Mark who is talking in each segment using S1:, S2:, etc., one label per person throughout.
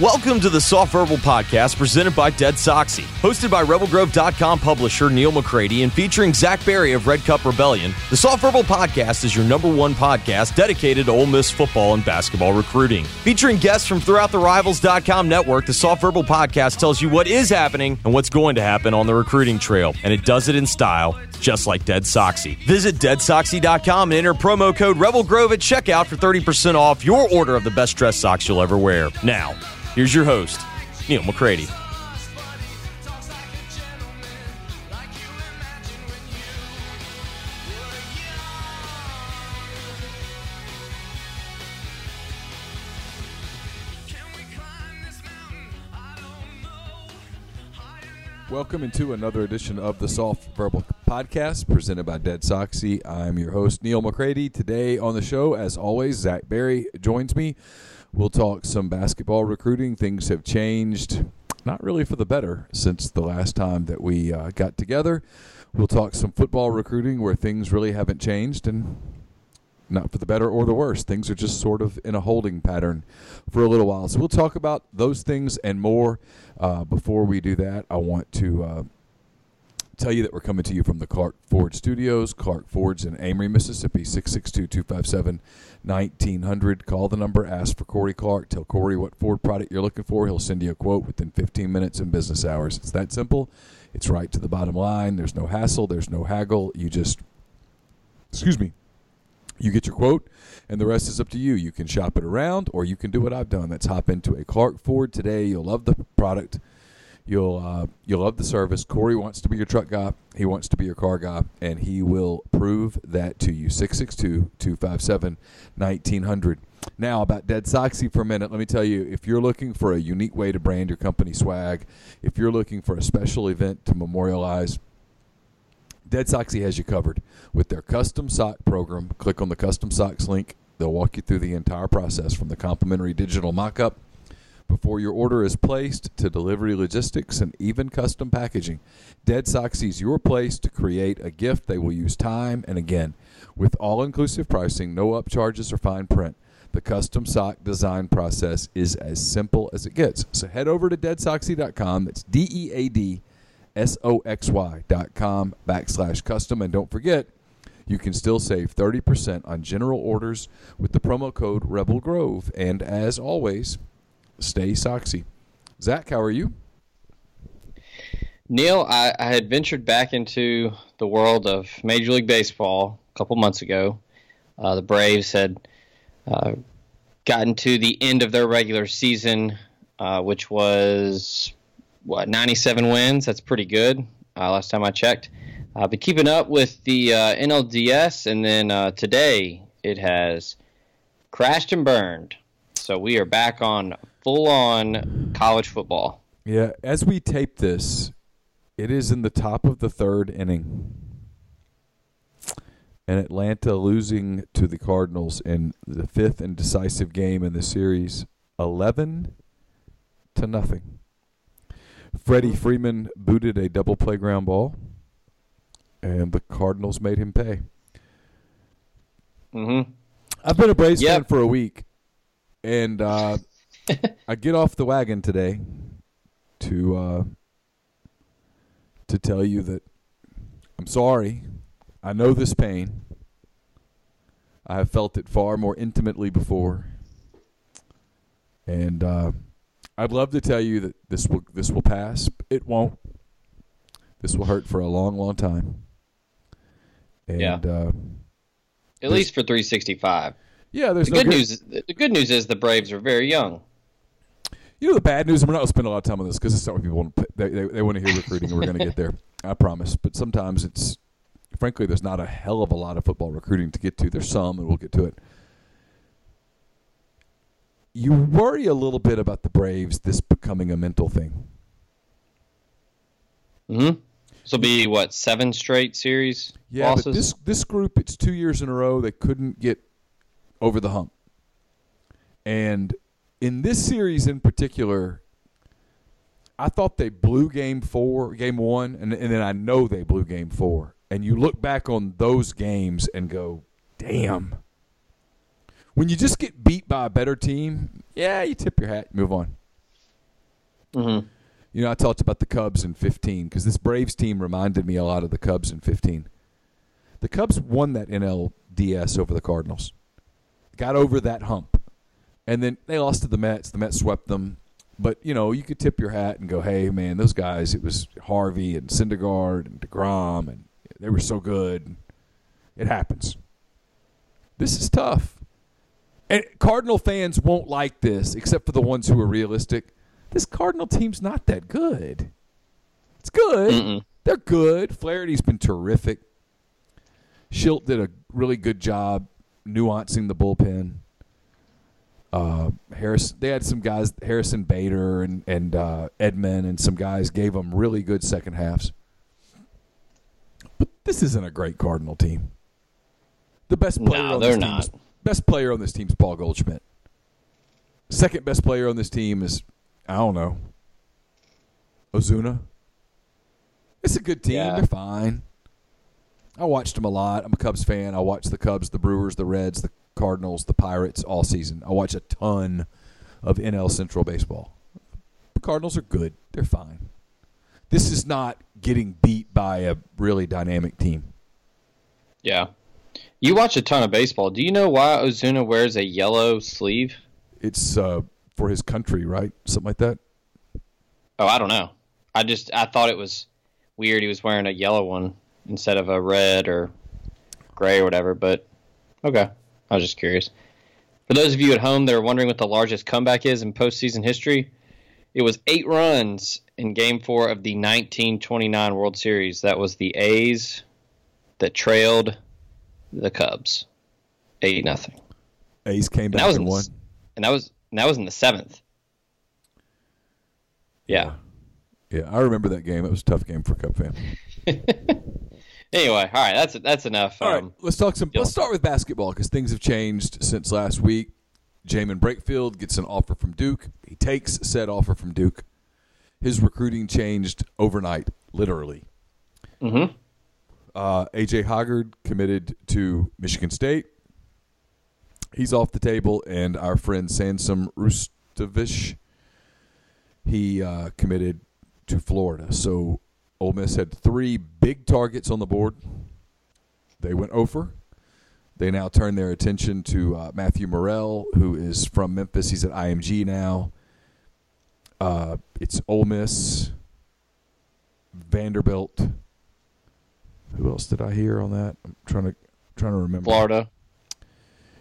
S1: Welcome to the Soft Verbal Podcast presented by Dead Soxy. Hosted by RebelGrove.com publisher Neal McCready and featuring Zach Berry of Red Cup Rebellion, the Soft Verbal Podcast is your number one podcast dedicated to Ole Miss football and basketball recruiting. Featuring guests from throughout the Rivals.com network, the Soft Verbal Podcast tells you what is happening and what's going to happen on the recruiting trail, and it does it in style, just like Dead Soxy. Visit DeadSoxy.com and enter promo code RebelGrove at checkout for 30% off your order of the best dress socks you'll ever wear. Now, Here's your host, Neal McCready.
S2: Welcome into another edition of the Soft Verbal Podcast presented by Dead Soxy. I'm your host, Neal McCready. Today on the show, as always, Zach Berry joins me. We'll talk some basketball recruiting. Things have changed, not really for the better, since the last time that we uh, got together. We'll talk some football recruiting where things really haven't changed and not for the better or the worse. Things are just sort of in a holding pattern for a little while. So we'll talk about those things and more. Uh, before we do that, I want to uh, tell you that we're coming to you from the Clark Ford Studios. Clark Ford's in Amory, Mississippi, 662 257 1900. Call the number, ask for Corey Clark, tell Corey what Ford product you're looking for. He'll send you a quote within 15 minutes in business hours. It's that simple. It's right to the bottom line. There's no hassle, there's no haggle. You just, excuse me, you get your quote, and the rest is up to you. You can shop it around, or you can do what I've done. That's hop into a Clark Ford today. You'll love the product. You'll uh, you'll love the service. Corey wants to be your truck guy. He wants to be your car guy, and he will prove that to you. 662-257-1900. Now about Dead Soxy for a minute. Let me tell you, if you're looking for a unique way to brand your company swag, if you're looking for a special event to memorialize Dead Soxy has you covered with their custom sock program. Click on the custom socks link. They'll walk you through the entire process from the complimentary digital mock-up before your order is placed to delivery logistics and even custom packaging. Dead Soxy is your place to create a gift they will use time and again. With all inclusive pricing, no upcharges or fine print. The custom sock design process is as simple as it gets. So head over to deadsoxy.com. That's D E A D S O X Y.com backslash custom. And don't forget, you can still save 30% on general orders with the promo code Rebel Grove. And as always, stay soxy. Zach, how are you?
S3: Neil, I, I, had ventured back into the world of Major League Baseball a couple months ago. Uh, the Braves had uh, gotten to the end of their regular season, uh, which was what 97 wins. That's pretty good. Uh, last time I checked. I've been keeping up with the uh, NLDS, and then uh, today it has crashed and burned. So we are back on full on college football.
S2: Yeah, as we tape this, it is in the top of the third inning. And Atlanta losing to the Cardinals in the fifth and decisive game in the series, 11 to nothing. Freddie Freeman booted a double play ground ball, and the Cardinals made him pay.
S3: Mm-hmm.
S2: I've been a Braves yep. fan for a week, and uh, I get off the wagon today to uh, to tell you that I'm sorry. I know this pain. I have felt it far more intimately before, and uh, I'd love to tell you that this will this will pass. It won't. This will hurt for a long, long time. And,
S3: yeah. Uh, At least for 365.
S2: Yeah, there's
S3: the
S2: no
S3: good, good news. The good news is the Braves are very young.
S2: You know the bad news, and we're not going to spend a lot of time on this because it's not what people want. To, they, they, they want to hear recruiting, and we're going to get there. I promise. But sometimes it's, frankly, there's not a hell of a lot of football recruiting to get to. There's some, and we'll get to it you worry a little bit about the Braves this becoming a mental thing.
S3: Hmm. This will be what seven straight series.
S2: Yeah,
S3: losses?
S2: but this this group, it's two years in a row they couldn't get over the hump, and in this series in particular, I thought they blew game four, game one, and, and then I know they blew game four. And you look back on those games and go, damn when you just get beat by a better team, yeah, you tip your hat, move on.
S3: Mm-hmm.
S2: You know, I talked about the Cubs in 15 because this Braves team reminded me a lot of the Cubs in 15. The Cubs won that NLDS over the Cardinals, got over that hump, and then they lost to the Mets. The Mets swept them. But, you know, you could tip your hat and go, hey, man, those guys, it was Harvey and Syndergaard and DeGrom, and they were so good. It happens. This is tough. And Cardinal fans won't like this, except for the ones who are realistic. This Cardinal team's not that good. It's good.
S3: Mm-mm.
S2: They're good. Flaherty's been terrific. Shildt did a really good job nuancing the bullpen. Uh, Harris, they had some guys, Harrison Bader and and uh, Edman, and some guys gave them really good second halves. But this isn't a great Cardinal team. The best player
S3: No,
S2: on
S3: they're not.
S2: is best player on this team is Paul Goldschmidt. Second best player on this team is I don't know Ozuna. It's a good team.
S3: Yeah.
S2: They're fine. I watched them a lot. I'm a Cubs fan. I watched the Cubs, the Brewers, the Reds, the Cardinals, the Pirates all season. I watch a ton of NL Central baseball. The Cardinals are good. They're fine. This is not getting beat by a really dynamic team.
S3: Yeah. You watch a ton of baseball. Do you know why Ozuna wears a yellow sleeve?
S2: It's uh, for his country, right? Something like that.
S3: Oh, I don't know. I just I thought it was weird he was wearing a yellow one instead of a red or gray or whatever, but okay. I was just curious. For those of you at home that are wondering what the largest comeback is in postseason history, it was eight runs in game four of the 1929 World Series. That was the A's that trailed the Cubs. Eight nothing.
S2: A's came back
S3: That
S2: back
S3: was
S2: and won.
S3: And that was and that was in the seventh. Yeah.
S2: Yeah, I remember that game. It was a tough game for a Cub fan.
S3: Anyway, all right, that's that's enough.
S2: All right,
S3: Um,
S2: let's talk some. Let's start with basketball because things have changed since last week. Jaemyn Brakefield gets an offer from Duke. He takes said offer from Duke. His recruiting changed overnight, literally.
S3: mhm.
S2: Uh, AJ Hoggard committed to Michigan State. He's off the table, and our friend Sansom Rustovic, he uh, committed to Florida. So Ole Miss had three big targets on the board. They went over. They now turn their attention to uh, Matthew Murrell, who is from Memphis. He's at IMG now. Uh, it's Ole Miss, Vanderbilt. Who else did I hear on that? I'm trying to trying to remember.
S3: Florida,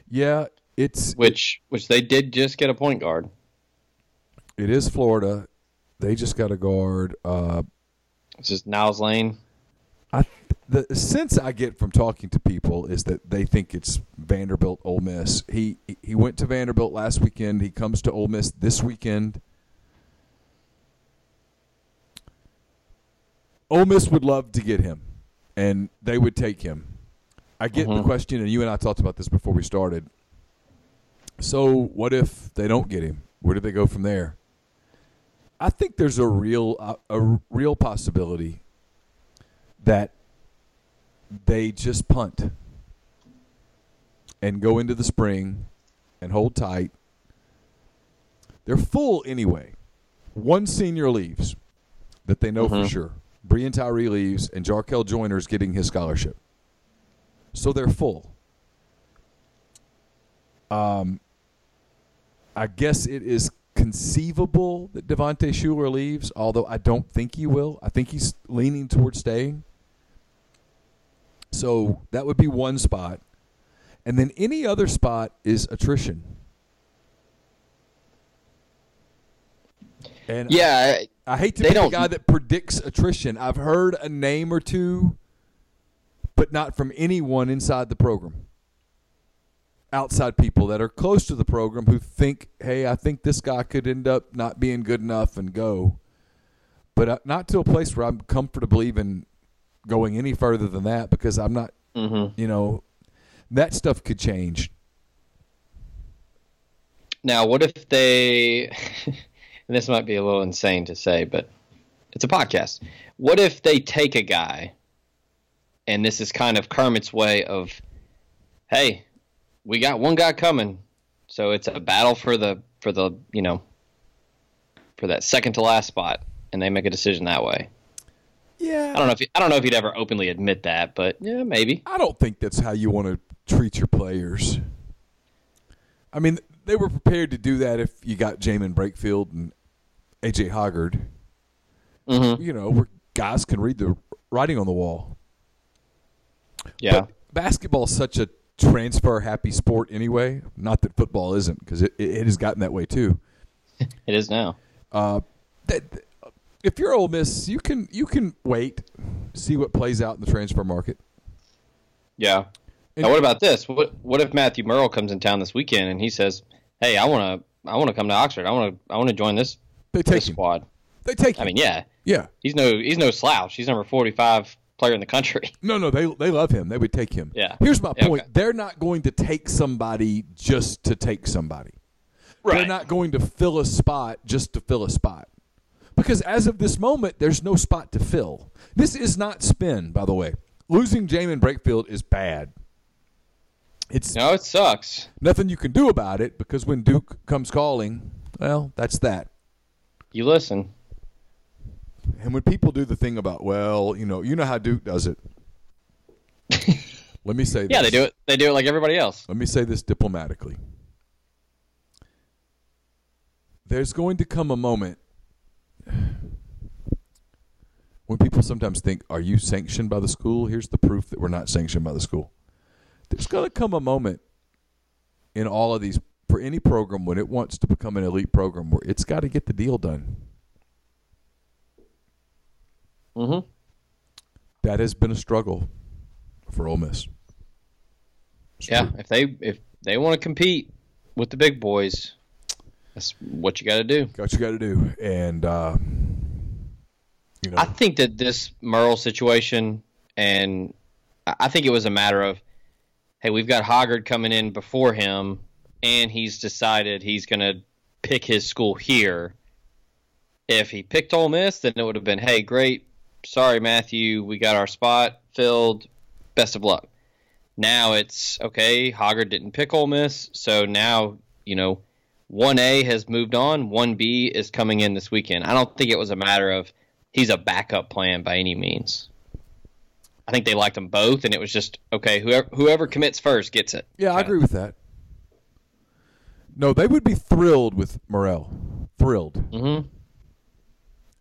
S2: Yeah, it's
S3: which which they did just get a point guard.
S2: it is Florida. They just got a guard. Uh,
S3: This is Niles Lane.
S2: I the sense I get from talking to people is that they think it's Vanderbilt Ole Miss. He he went to Vanderbilt last weekend. He comes to Ole Miss this weekend. Ole Miss would love to get him, and they would take him. I get the
S3: Mhm.
S2: question, and you and I talked about this before we started. So, what if they don't get him? Where do they go from there? I think there's a real a, a real possibility that they just punt and go into the spring and hold tight. They're full anyway. One senior leaves that they know for
S3: Mhm.
S2: sure. Breein Tyree leaves, and Jarkel Joyner's getting his scholarship. So they're full. Um, I guess it is conceivable that Devontae Shuler leaves, although I don't think he will. I think he's leaning towards staying. So that would be one spot. And then any other spot is attrition. And
S3: Yeah,
S2: I hate to be the guy that predicts attrition. I've heard a name or two, but not from anyone inside the program. Outside people that are close to the program who think, hey, I think this guy could end up not being good enough and go. But uh, not to a place where I'm comfortable even going any further than that because I'm not,
S3: hmm
S2: you know, that stuff could change.
S3: Now, what if they? and this might be a little insane to say, but it's a podcast. What if they take a guy, and this is kind of Kermit's way of, hey, we got one guy coming, so it's a battle for the for the you know, for that second to last spot, and they make a decision that way.
S2: Yeah,
S3: I don't know if he, I don't know if he'd ever openly admit that, but yeah, maybe.
S2: I don't think that's how you want to treat your players. I mean, they were prepared to do that if you got Jaemyn Brakefield and AJ Hoggard.
S3: Mm-hmm.
S2: You know, where guys can read the writing on the wall.
S3: Yeah.
S2: But basketball is such a transfer happy sport anyway. Not that football isn't, because it, it has gotten that way too.
S3: It is now.
S2: Uh, that, if you're Ole Miss, you can you can wait, see what plays out in the transfer market.
S3: Yeah.
S2: And-
S3: now, what about this? What what if Matthew Murrell comes in town this weekend and he says, "Hey, I want to I want to come to Oxford. I want to I want to join this,
S2: They take him.
S3: squad."
S2: They take him.
S3: I mean, yeah,
S2: yeah.
S3: he's no he's no slouch. He's number forty five player in the country.
S2: No, no, they they love him. They would take him.
S3: Yeah.
S2: Here's my point.
S3: okay.
S2: They're not going to take somebody just to take somebody. Right. They're not going to fill a spot just to fill a spot. Because as of this moment, there's no spot to fill. This is not spin, by the way. Losing Jaemyn Brakefield is bad. It's
S3: No, it sucks.
S2: nothing you can do about it because when Duke comes calling, well, that's that.
S3: You listen.
S2: And when people do the thing about, well, you know, you know how Duke does it. Let me say this.
S3: Yeah, they do it. They do it like everybody else.
S2: Let me say this diplomatically. There's going to come a moment when people sometimes think, Are you sanctioned by the school? Here's the proof that we're not sanctioned by the school. There's going to come a moment in all of these, for any program, when it wants to become an elite program, where it's got to get the deal done.
S3: Mm-hmm.
S2: That has been a struggle for Ole Miss.
S3: Yeah, if they if they want to compete with the big boys, that's what you got to do.
S2: Got what you got to do. And, uh, you know,
S3: I think that this Murrell situation, and I I think it was a matter of, hey, we've got Hoggard coming in before him, and he's decided he's going to pick his school here. If he picked Ole Miss, then it would have been, hey, great. Sorry, Matthew, we got our spot filled. Best of luck. Now it's okay. Hoggard didn't pick Ole Miss, so now you know, one A has moved on. One B is coming in this weekend. I don't think it was a matter of he's a backup plan by any means. I think they liked them both, and it was just okay. Whoever whoever commits first gets it.
S2: Yeah, I agree with that. No, they would be thrilled with Murrell. Thrilled.
S3: Mm-hmm.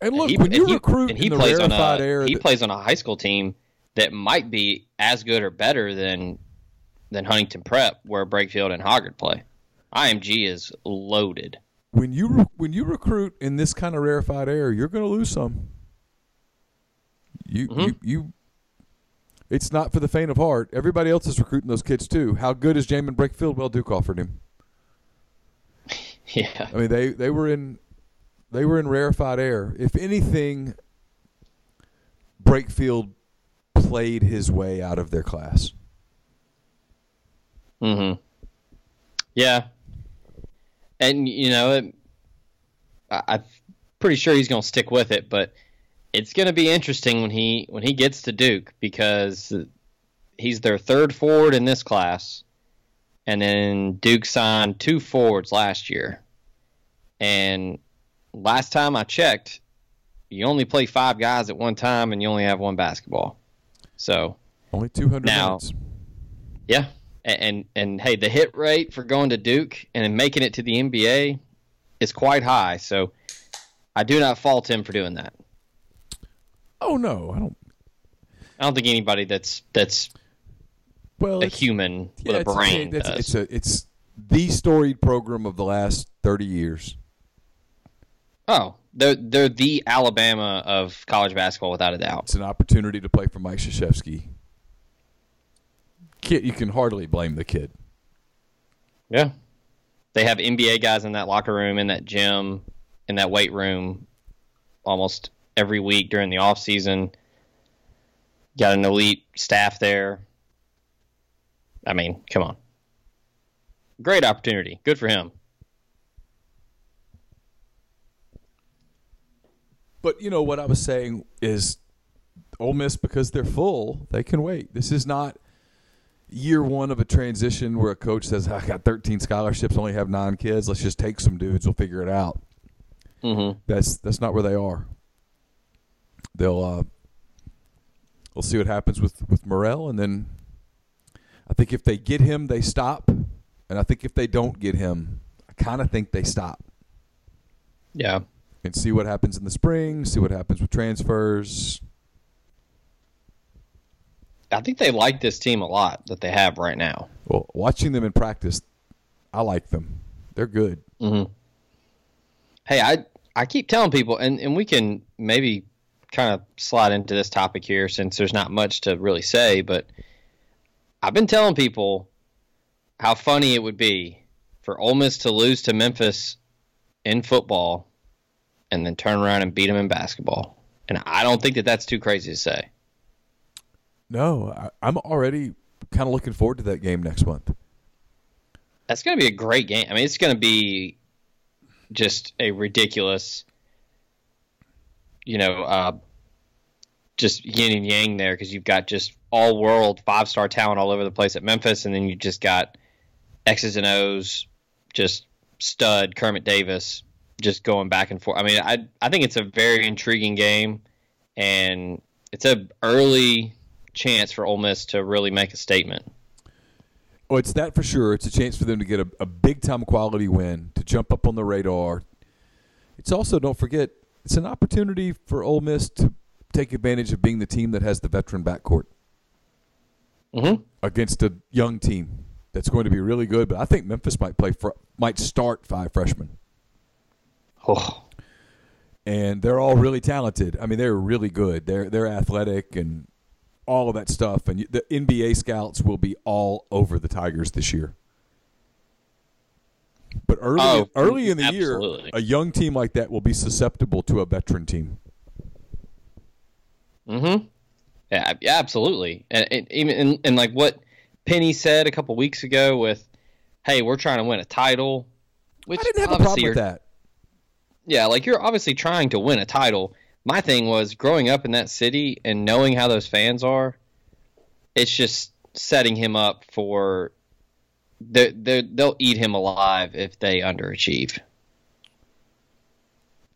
S2: And look,
S3: he,
S2: when you
S3: and he-
S2: recruit
S3: and he
S2: in the
S3: plays
S2: rarefied
S3: on a,
S2: air,
S3: he
S2: that-
S3: plays on a high school team that might be as good or better than than Huntington Prep, where Brakefield and Hoggard play. IMG is loaded.
S2: when you when you recruit in this kind of rarefied air, you're going to lose some. You,
S3: Mm-hmm.
S2: you you it's not for the faint of heart. Everybody else is recruiting those kids too. How good is Jaemyn Brakefield? Well, Duke offered him.
S3: Yeah,
S2: I mean, they they were in they were in rarefied air. If anything, Brakefield played his way out of their class.
S3: Mm-hmm. Yeah. And you know, it, I, I'm pretty sure he's going to stick with it, but it's going to be interesting when he when he gets to Duke because he's their third forward in this class, and then Duke signed two forwards last year, and last time I checked, you only play five guys at one time, and you only have one basketball. So
S2: Only 200
S3: Now-
S2: minutes.
S3: yeah, and, and and hey, the hit rate for going to Duke and then making it to the NBA is quite high. So I do not fault him for doing that.
S2: Oh no, I don't.
S3: I don't think anybody that's that's
S2: Well,
S3: a human
S2: yeah,
S3: with a brain
S2: It's,
S3: does.
S2: it's a it's the storied program of the last 30 years.
S3: oh, they're they're the Alabama of college basketball without a doubt.
S2: It's an opportunity to play for Mike Krzyzewski. Kid, you can hardly blame the kid.
S3: Yeah, they have NBA guys in that locker room, in that gym, in that weight room, almost every week during the off season. Got an elite staff there. I mean, come on. Great opportunity. Good for him.
S2: But you know what I was saying is, Ole Miss because they're full, they can wait. This is not year one of a transition where a coach says, "I got 13 scholarships, only have nine kids. Let's just take some dudes. We'll figure it out."
S3: Mm-hmm.
S2: That's that's not where they are. They'll uh, we'll see what happens with with Murrell, and then I think if they get him, they stop, and I think if they don't get him, I kind of think they stop
S3: Yeah.
S2: and see what happens in the spring, see what happens with transfers.
S3: I think they like this team a lot that they have right now.
S2: Well, watching them in practice, I like them. They're good.
S3: Mm-hmm. Hey, I I keep telling people, and, and we can maybe kind of slide into this topic here since there's not much to really say, but I've been telling people how funny it would be for Ole Miss to lose to Memphis in football and then turn around and beat them in basketball. And I don't think that that's too crazy to say.
S2: No, I, I'm already kind of looking forward to that game next month.
S3: That's going to be a great game. I mean, it's going to be just a ridiculous, you know, uh, just yin and yang there because you've got just all world five star talent all over the place at Memphis, and then you just got X's and O's, just stud Kermit Davis, just going back and forth. I mean, I I think it's a very intriguing game, and it's a early chance for Ole Miss to really make a statement.
S2: Oh, it's that for sure. It's a chance for them to get a, a big time quality win, to jump up on the radar. It's also, don't forget, it's an opportunity for Ole Miss to take advantage of being the team that has the veteran backcourt
S3: Mm-hmm.
S2: against a young team that's going to be really good. But I think Memphis might play fr- might start five freshmen,
S3: Oh.
S2: and they're all really talented. I mean, they're really good. They're they're athletic and all of that stuff. And the NBA scouts will be all over the Tigers this year. But early
S3: Oh,
S2: early in the
S3: absolutely.
S2: year, a young team like that will be susceptible to a veteran team.
S3: Mm-hmm. Yeah, yeah, absolutely. And, and even and, and like what Penny said a couple weeks ago with, "Hey, we're trying to win a title." Which
S2: I didn't have a problem with that.
S3: Yeah, like you're obviously trying to win a title. My thing was growing up in that city and knowing how those fans are. It's just setting him up for. They they'll eat him alive if they underachieve.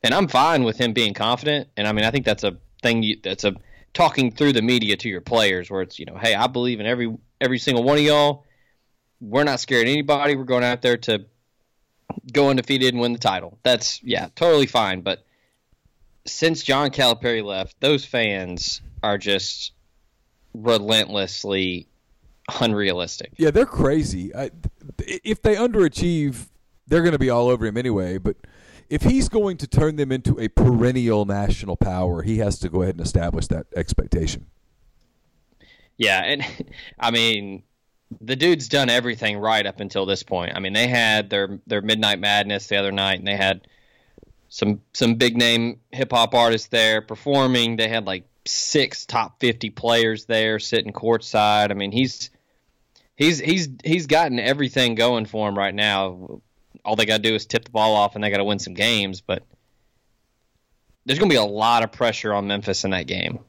S3: And I'm fine with him being confident. And I mean, I think that's a thing. You, that's a talking through the media to your players, where it's you know, hey, I believe in every every single one of y'all. We're not scared anybody. We're going out there to go undefeated and win the title. That's yeah, totally fine. But since John Calipari left, those fans are just relentlessly unrealistic.
S2: Yeah, they're crazy. I, if they underachieve, they're going to be all over him anyway. But if he's going to turn them into a perennial national power, he has to go ahead and establish that expectation.
S3: Yeah, and I mean, the dude's done everything right up until this point. I mean, they had their their Midnight Madness the other night, and they had some some big name hip hop artists there performing. They had like six top fifty players there sitting courtside. I mean, he's he's he's he's gotten everything going for him right now. All they got to do is tip the ball off, and they got to win some games. But there's going to be a lot of pressure on Memphis in that game.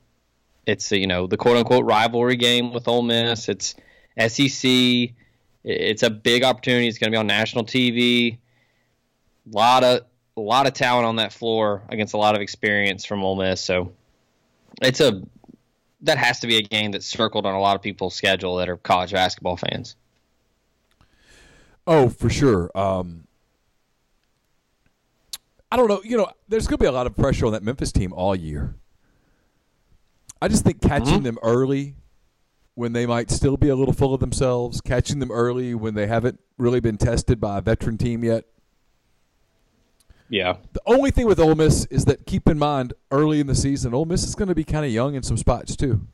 S3: It's you know the quote unquote rivalry game with Ole Miss. It's SEC. It's a big opportunity. It's going to be on national TV. A lot of a lot of talent on that floor against a lot of experience from Ole Miss. So it's a that has to be a game that's circled on a lot of people's schedule that are college basketball fans.
S2: Oh, for sure. Um, I don't know. You know, there's going to be a lot of pressure on that Memphis team all year. I just think catching
S3: Mhm.
S2: them early when they might still be a little full of themselves, catching them early when they haven't really been tested by a veteran team yet.
S3: Yeah.
S2: The only thing with Ole Miss is that keep in mind early in the season, Ole Miss is going to be kind of young in some spots too.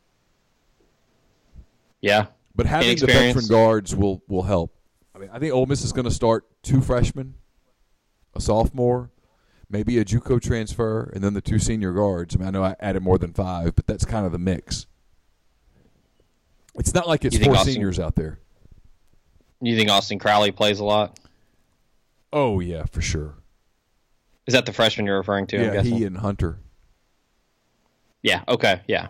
S3: Yeah.
S2: But having the veteran guards will will help. I mean, I think Ole Miss is going to start two freshmen, a sophomore, maybe a JUCO transfer, and then the two senior guards. I mean, I know I added more than five, but that's kind of the mix. It's not like it's four
S3: Austin-
S2: seniors out there.
S3: You think Austin Crowley plays a lot?
S2: Oh yeah, for sure.
S3: Is that the freshman you're referring to?
S2: Yeah, he and Hunter.
S3: Yeah. Okay. Yeah.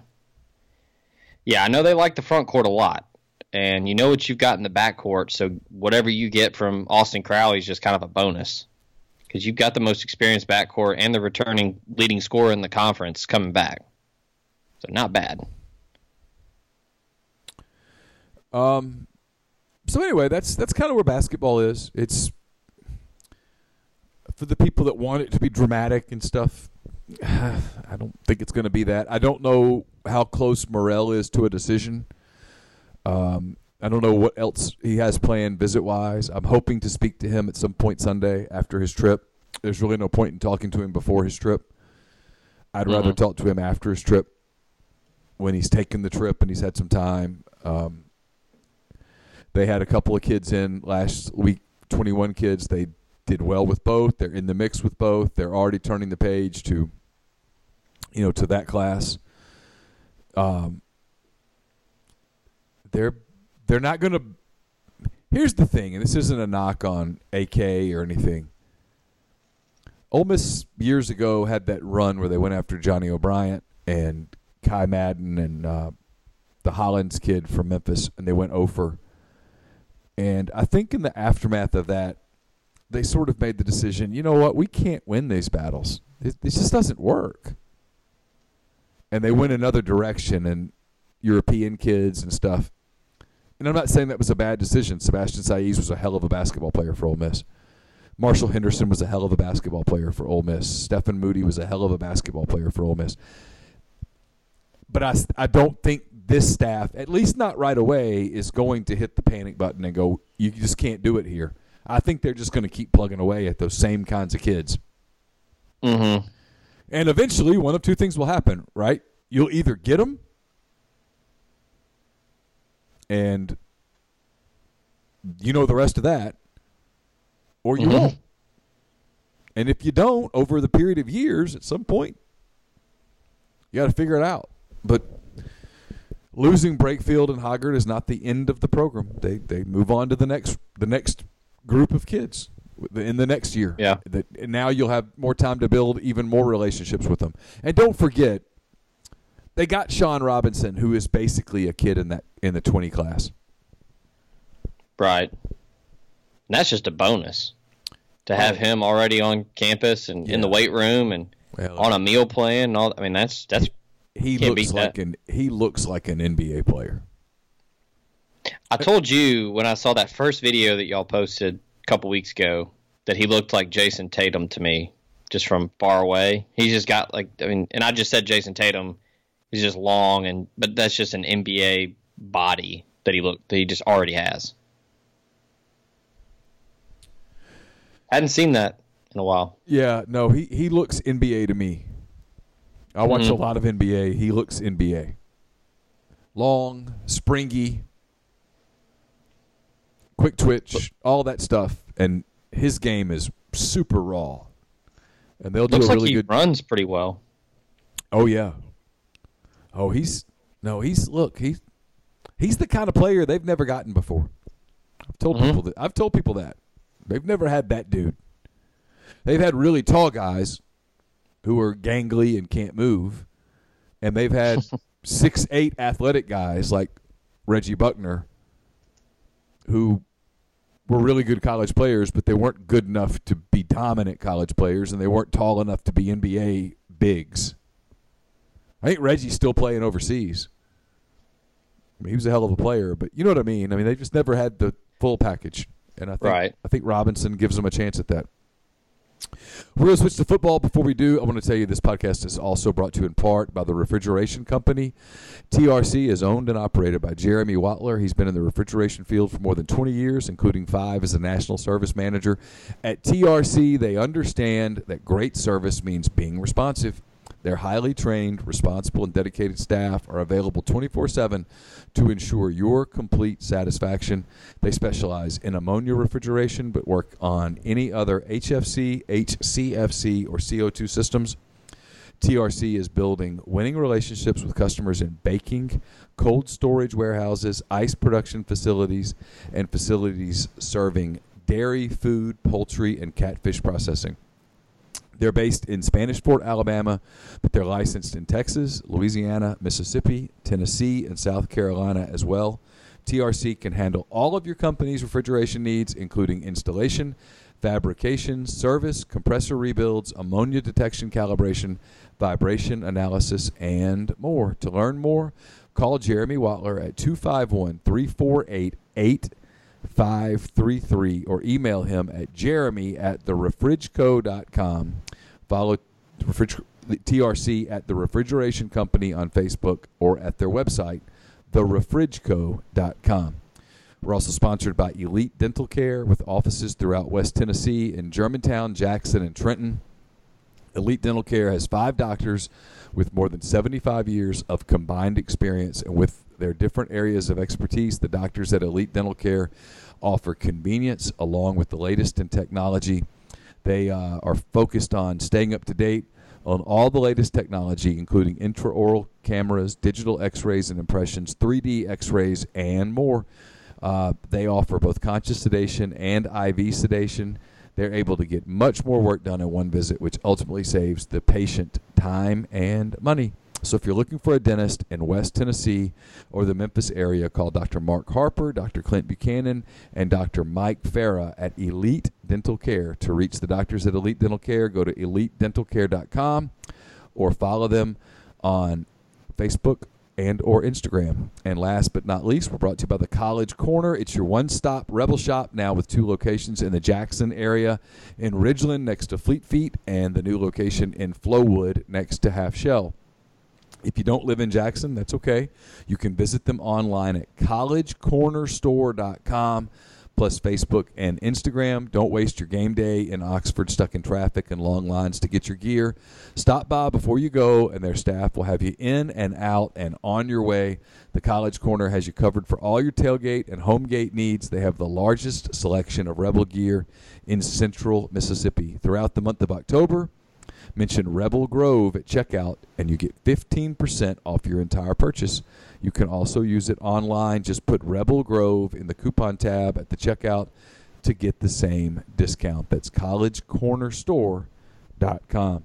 S3: Yeah, I know they like the front court a lot, and you know what you've got in the back court. So whatever you get from Austin Crowley is just kind of a bonus because you've got the most experienced backcourt and the returning leading scorer in the conference coming back. So not bad.
S2: Um. So anyway, that's that's kind of where basketball is. It's for the people that want it to be dramatic and stuff. I don't think it's going to be that. I don't know how close Murrell is to a decision. Um, I don't know what else he has planned visit wise. I'm hoping to speak to him at some point Sunday after his trip. There's really no point in talking to him before his trip. I'd rather
S3: Mhm.
S2: talk to him after his trip when he's taken the trip and he's had some time. Um, they had a couple of kids in last week, 21 kids. They did well with both. They're in the mix with both. They're already turning the page to, you know, to that class. Um, they're they're not going to. Here's the thing, and this isn't a knock on AK or anything. Ole Miss years ago had that run where they went after Johnny O'Bryant and Kai Madden and uh, the Hollins kid from Memphis, and they went over. And I think in the aftermath of that, they sort of made the decision. You know what? We can't win these battles. It, it just doesn't work. And they went another direction, and European kids and stuff. And I'm not saying that was a bad decision. Sebastian Saiz was a hell of a basketball player for Ole Miss. Marshall Henderson was a hell of a basketball player for Ole Miss. Stefan Moody was a hell of a basketball player for Ole Miss. But I, I don't think this staff, at least not right away, is going to hit the panic button and go, you just can't do it here. I think they're just going to keep plugging away at those same kinds of kids.
S3: Mm-hmm.
S2: And eventually, one of two things will happen, right? You'll either get them, and you know the rest of that, or you
S3: Mhm.
S2: won't. And if you don't, over the period of years, at some point, you got to figure it out. But losing Brakefield and Hoggard is not the end of the program. They they move on to the next the next group of kids in the next year.
S3: Yeah.
S2: That now you'll have more time to build even more relationships with them. And don't forget, they got Sean Robinson, who is basically a kid in that in the twenty class.
S3: Right. And that's just a bonus to have him already on campus and in the. Weight room and
S2: Well,
S3: on a meal plan and all. I mean, that's that's
S2: he looks like
S3: that.
S2: an he looks like an NBA player.
S3: I told you when I saw that first video that y'all posted a couple weeks ago that he looked like Jayson Tatum to me, just from far away. He's just got like I mean, and I just said Jayson Tatum. He's just long and but that's just an NBA body that he look that he just already has. Hadn't seen that in a while.
S2: Yeah, no, he he looks NBA to me. I watch
S3: Mhm.
S2: a lot of NBA. He looks NBA. Long, springy, quick twitch, all that stuff, and his game is super raw. And they'll do
S3: Looks
S2: a
S3: like
S2: really
S3: he
S2: good.
S3: runs pretty well.
S2: Oh yeah. Oh, he's no, he's look, he's he's the kind of player they've never gotten before. I've told
S3: Mhm.
S2: people that I've told people that. They've never had that dude. They've had really tall guys who are gangly and can't move. And they've had six, eight athletic guys like Reggie Buckner who were really good college players, but they weren't good enough to be dominant college players, and they weren't tall enough to be NBA bigs. I think Reggie's still playing overseas. I mean, he was a hell of a player, but you know what I mean. I mean, they just never had the full package, and I think
S3: Right.
S2: I think Robinson gives them a chance at that. We're going to switch to football. Before we do, I want to tell you this podcast is also brought to you in part by the Refrigeration Company. TRC is owned and operated by Jeremy Watler. He's been in the refrigeration field for more than 20 years, including five as a national service manager. At TRC, they understand that great service means being responsive. Their highly trained, responsible, and dedicated staff are available 24 7 to ensure your complete satisfaction. They specialize in ammonia refrigeration but work on any other HFC, HCFC, or CO2 systems. TRC is building winning relationships with customers in baking, cold storage warehouses, ice production facilities, and facilities serving dairy, food, poultry, and catfish processing. They're based in Spanish Fort, Alabama, but they're licensed in Texas, Louisiana, Mississippi, Tennessee, and South Carolina as well. TRC can handle all of your company's refrigeration needs, including installation, fabrication, service, compressor rebuilds, ammonia detection calibration, vibration analysis, and more. To learn more, call Jeremy Watler at 251 348 8533 or email him at jeremy at therefrigco.com. Follow refriger- TRC at the Refrigeration Company on Facebook or at their website, therefrigco.com. We're also sponsored by Elite Dental Care with offices throughout West Tennessee in Germantown, Jackson, and Trenton. Elite Dental Care has five doctors with more than 75 years of combined experience, and with their different areas of expertise, the doctors at Elite Dental Care offer convenience along with the latest in technology. They uh, are focused on staying up to date on all the latest technology, including intraoral cameras, digital x rays and impressions, 3D x rays, and more. Uh, they offer both conscious sedation and IV sedation. They're able to get much more work done in one visit, which ultimately saves the patient time and money. So if you're looking for a dentist in West Tennessee or the Memphis area, call Dr. Mark Harper, Dr. Clint Buchanan, and Dr. Mike Farah at Elite Dental Care. To reach the doctors at Elite Dental Care, go to elitedentalcare.com or follow them on Facebook and or Instagram. And last but not least, we're brought to you by the College Corner. It's your one-stop Rebel shop now with two locations in the Jackson area in Ridgeland next to Fleet Feet and the new location in Flowood next to Half Shell. If you don't live in Jackson, that's okay. You can visit them online at collegecornerstore.com plus Facebook and Instagram. Don't waste your game day in Oxford stuck in traffic and long lines to get your gear. Stop by before you go, and their staff will have you in and out and on your way. The College Corner has you covered for all your tailgate and home gate needs. They have the largest selection of Rebel gear in central Mississippi. Throughout the month of October, Mention Rebel Grove at checkout and you get 15% off your entire purchase. You can also use it online. Just put Rebel Grove in the coupon tab at the checkout to get the same discount. That's collegecornerstore.com.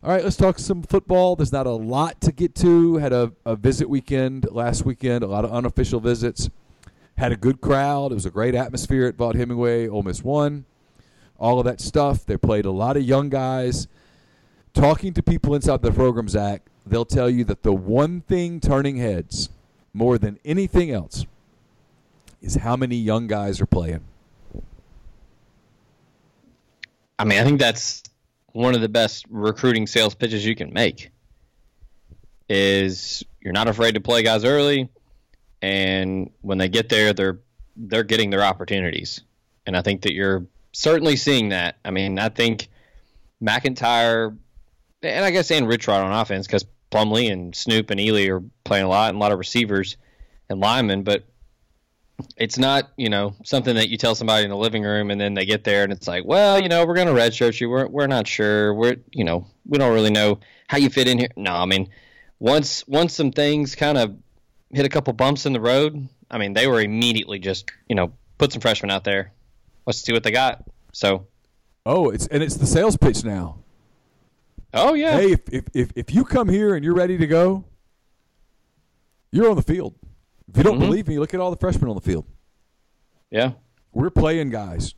S2: All right, let's talk some football. There's not a lot to get to. Had a, a visit weekend last weekend, a lot of unofficial visits. Had a good crowd. It was a great atmosphere at Vaught Hemingway. Ole Miss won. All of that stuff. They played a lot of young guys talking to people inside the program, Zach, they'll tell you that the one thing turning heads more than anything else is how many young guys are playing.
S3: I mean, I think that's one of the best recruiting sales pitches you can make. Is you're not afraid to play guys early, and when they get there, they're they're getting their opportunities. And I think that you're certainly seeing that. I mean, I think McIntyre and I guess and Rich Rod on offense because Plumlee and Snoop and Ealy are playing a lot and a lot of receivers and linemen, but it's not you know something that you tell somebody in the living room and then they get there and it's like, well, you know, we're gonna redshirt you. We're we're not sure. We're you know we don't really know how you fit in here. No, I mean once once some things kind of hit a couple bumps in the road, I mean they were immediately just you know put some freshmen out there. Let's see what they got. So.
S2: Oh, it's and it's the sales pitch now.
S3: Oh yeah.
S2: Hey, if, if if if you come here and you're ready to go, you're on the field. If you don't mm-hmm. believe me, look at all the freshmen on the field.
S3: Yeah.
S2: We're playing guys.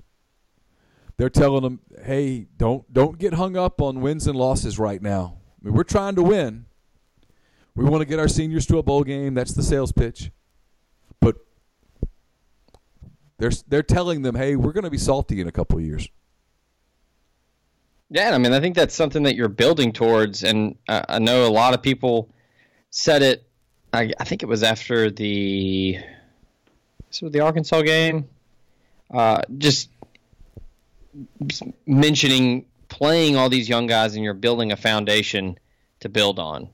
S2: They're telling them, "Hey, don't don't get hung up on wins and losses right now. I mean, we're trying to win. We want to get our seniors to a bowl game. That's the sales pitch." But they're they're telling them, "Hey, we're going to be salty in a couple of years."
S3: Yeah, I mean, I think that's something that you're building towards, and uh, I know a lot of people said it. I, I think it was after the so the Arkansas game, uh, just mentioning playing all these young guys, and you're building a foundation to build on.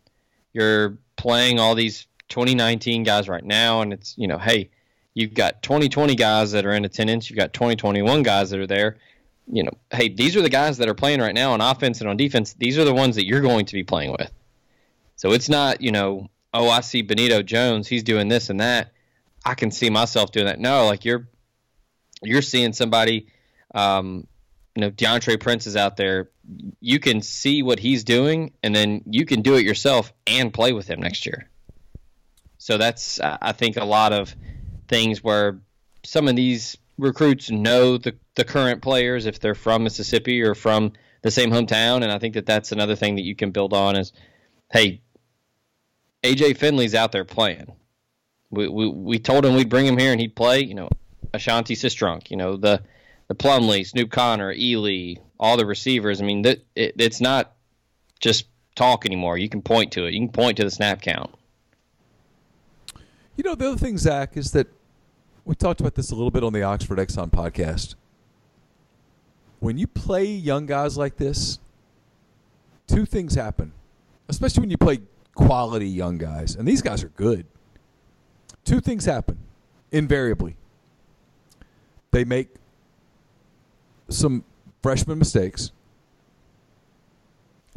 S3: You're playing all these 2019 guys right now, and it's you know, hey, you've got 2020 guys that are in attendance, you've got 2021 guys that are there you know, hey, these are the guys that are playing right now on offense and on defense. These are the ones that you're going to be playing with. So it's not, you know, oh, I see Benito Jones, he's doing this and that. I can see myself doing that. No, like you're you're seeing somebody um, you know, Deantre Prince is out there. You can see what he's doing, and then you can do it yourself and play with him next year. So that's, I think, a lot of things where some of these recruits know the the current players if they're from Mississippi or from the same hometown, and I think that that's another thing that you can build on is, hey, AJ Finley's out there playing. We we, we told him we'd bring him here and he'd play. You know, Ashanti Sistrunk, you know the the Plumlee, Snoop Connor, Ealy, all the receivers. I mean, that it, it's not just talk anymore. You can point to it. You can point to the snap count.
S2: You know, the other thing, Zach, is that we talked about this a little bit on the Oxford Exxon podcast. When you play young guys like this, two things happen, especially when you play quality young guys, and these guys are good. Two things happen invariably. They make some freshman mistakes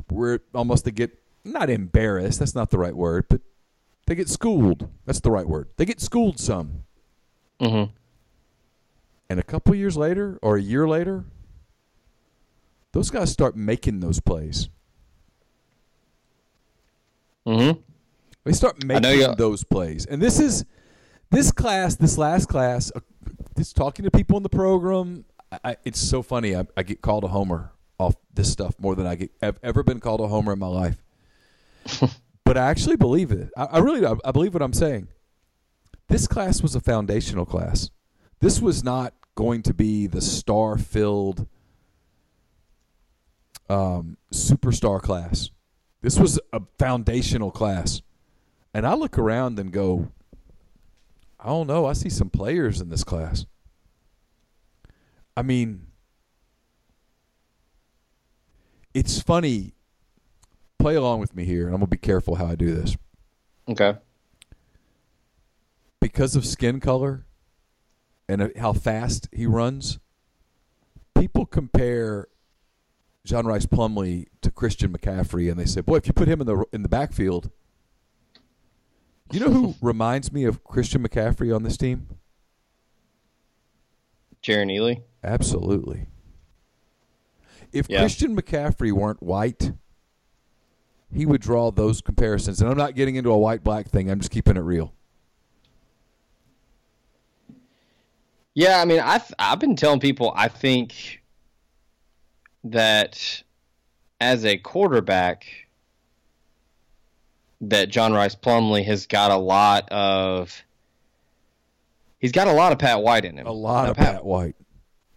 S2: where almost they get not embarrassed, that's not the right word, but they get schooled. That's the right word. They get schooled some.
S3: Mm-hmm.
S2: And a couple years later or a year later, those guys start making those plays.
S3: Mm-hmm.
S2: They start making those plays. And this is this class, this last class, uh, just talking to people in the program, I, it's so funny. I, I, get called a homer off this stuff more than I get have ever been called a homer in my life. but I actually believe it. I, I really I, I believe what I'm saying. This class was a foundational class. This was not going to be the star-filled um, superstar class. This was a foundational class. And I look around and go, I don't know. I see some players in this class. I mean, it's funny. Play along with me here, and I'm going to be careful how I do this.
S3: Okay.
S2: Because of skin color and uh, how fast he runs, people compare John Rhys Plumlee to Christian McCaffrey, and they say, "Boy, if you put him in the in the backfield, you know who reminds me of Christian McCaffrey on this team?
S3: Jerrion Ealy.
S2: Absolutely. If yeah. Christian McCaffrey weren't white, he would draw those comparisons. And I'm not getting into a white black thing. I'm just keeping it real.
S3: Yeah, I mean, I've I've been telling people I think that as a quarterback, that John Rhys Plumlee has got a lot of. He's got a lot of Pat White in him.
S2: A lot now, of Pat, Pat White.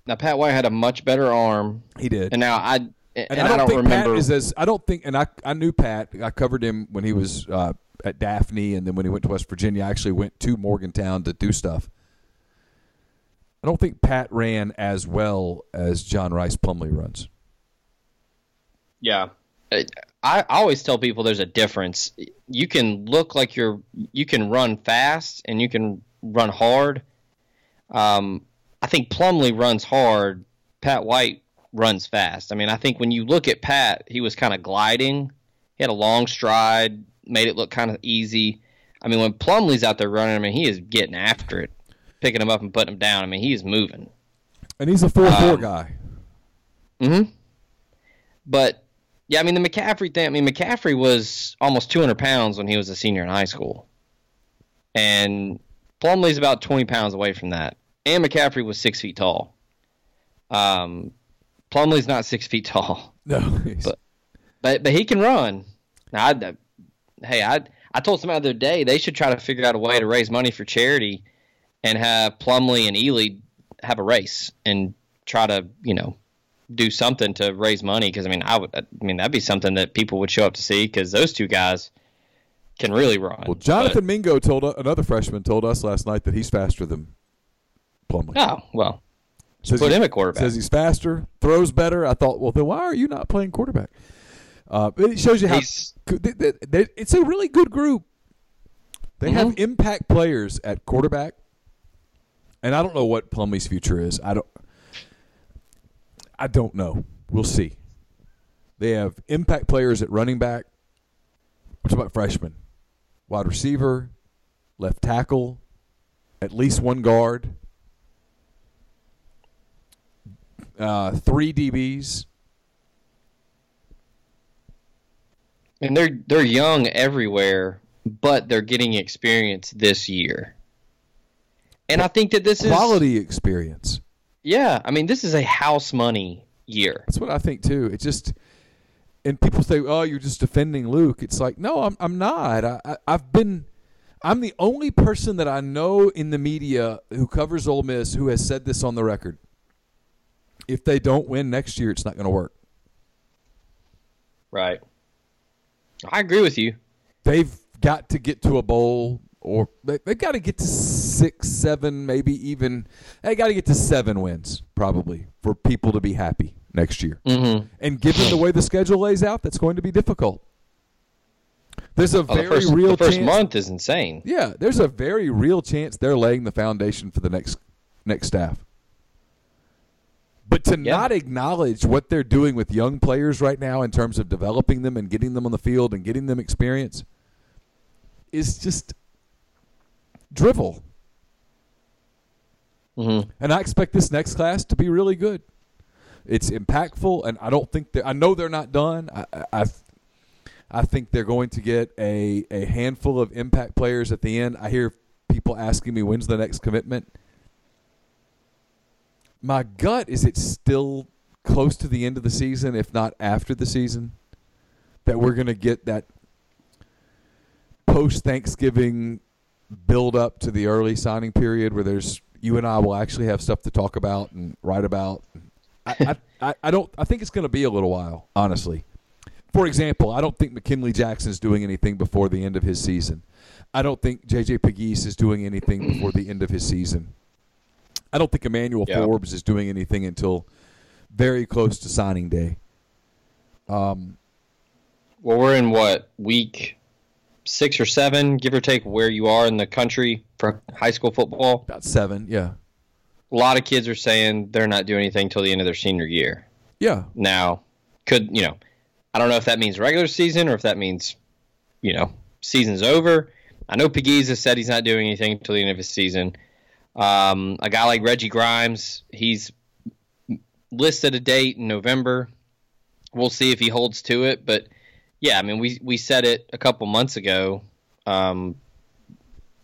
S3: Now Pat White had a much better arm.
S2: He did.
S3: And now I and,
S2: and I, don't I, don't, think remember. Pat is as I don't think, and I I knew Pat. I covered him when he was uh, at Daphne, and then when he went to West Virginia, I actually went to Morgantown to do stuff. I don't think Pat ran as well as John Rhys Plumlee runs.
S3: Yeah, I, I always tell people there's a difference. You can look like you're you can run fast and you can run hard. Um, I think Plumlee runs hard. Pat White runs fast. I mean, I think when you look at Pat, he was kind of gliding. He had a long stride, made it look kind of easy. I mean, when Plumlee's out there running, I mean, he is getting after it, picking him up and putting him down. I mean, he's moving.
S2: And he's a four-four um, guy.
S3: Mm-hmm. But yeah, I mean the McCaffrey thing. I mean McCaffrey was almost 200 pounds when he was a senior in high school, and Plumlee's about 20 pounds away from that and McCaffrey was six feet tall. Um, Plumlee's not six feet tall.
S2: No,
S3: but but but he can run. Now, I, hey, I I told somebody the other day they should try to figure out a way to raise money for charity, and have Plumlee and Ealy have a race and try to you know do something to raise money because I mean I would I mean that'd be something that people would show up to see because those two guys can really run.
S2: Well, Jonathan but, Mingo told another freshman told us last night that he's faster than Plumlee.
S3: Oh well, says put him at quarterback.
S2: Says he's faster, throws better. I thought, well, then why are you not playing quarterback? Uh, it shows you how they, they, they, it's a really good group. They mm-hmm. have impact players at quarterback, and I don't know what Plumlee's future is. I don't. I don't know. We'll see. They have impact players at running back. What's about freshmen? Wide receiver, left tackle, at least one guard. uh, three DBs.
S3: And they're they're young everywhere, but they're getting experience this year. And I think that this is
S2: quality experience.
S3: Yeah, I mean, this is a house money year.
S2: That's what I think too. It just and people say, "Oh, you're just defending Luke." It's like, no, I'm I'm not. I, I I've been. I'm the only person that I know in the media who covers Ole Miss who has said this on the record. If they don't win next year, it's not going to work.
S3: Right. I agree with you.
S2: They've got to get to a bowl, or they, they've got to get to six, seven, maybe even. They got to get to seven wins, probably, for people to be happy next year.
S3: Mm-hmm.
S2: And given the way the schedule lays out, that's going to be difficult. There's a
S3: Well,
S2: very
S3: first,
S2: real
S3: the first
S2: chance.
S3: month is insane.
S2: Yeah, there's a very real chance they're laying the foundation for the next next staff. But to
S3: Yeah.
S2: not acknowledge what they're doing with young players right now in terms of developing them and getting them on the field and getting them experience is just drivel.
S3: Mm-hmm.
S2: And I expect this next class to be really good. It's impactful, and I don't think that I know they're not done. I, I, I I think they're going to get a, a handful of impact players at the end. I hear people asking me when's the next commitment. My gut is it's still close to the end of the season, if not after the season, that we're going to get that post Thanksgiving build up to the early signing period where there's you and I will actually have stuff to talk about and write about. I, I, I, don't. I think it's going to be a little while, honestly. For example, I don't think McKinley Jackson is doing anything before the end of his season. I don't think J.J. Pegues is doing anything before the end of his season. I don't think Emmanuel
S3: Yeah.
S2: Forbes is doing anything until very close to signing day. Um,
S3: Well, we're in what week six or seven, give or take, where you are in the country for high school football.
S2: about seven, yeah,
S3: A lot of kids are saying they're not doing anything till the end of their senior year.
S2: yeah.
S3: Now, could you know? I don't know if that means regular season or if that means, you know, season's over. I know Pegues said he's not doing anything until the end of his season. Um, a guy like Reggie Grimes, he's listed a date in November. We'll see if he holds to it, but yeah, I mean, we we said it a couple months ago. Um,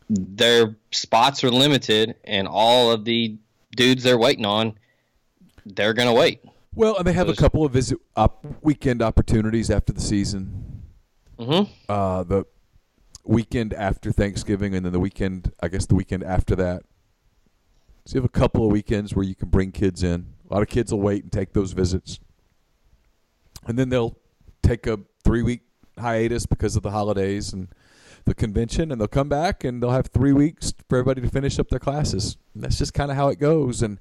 S3: their spots are limited, and all of the dudes they're waiting on, they're gonna wait.
S2: Well, and they have a couple of visit op- weekend opportunities after the season.
S3: Mm-hmm.
S2: Uh, the weekend after Thanksgiving, and then the weekend, I guess, the weekend after that. So you have a couple of weekends where you can bring kids in. A lot of kids will wait and take those visits, and then they'll take a three-week hiatus because of the holidays and the convention, and they'll come back and they'll have three weeks for everybody to finish up their classes. And that's just kind of how it goes, and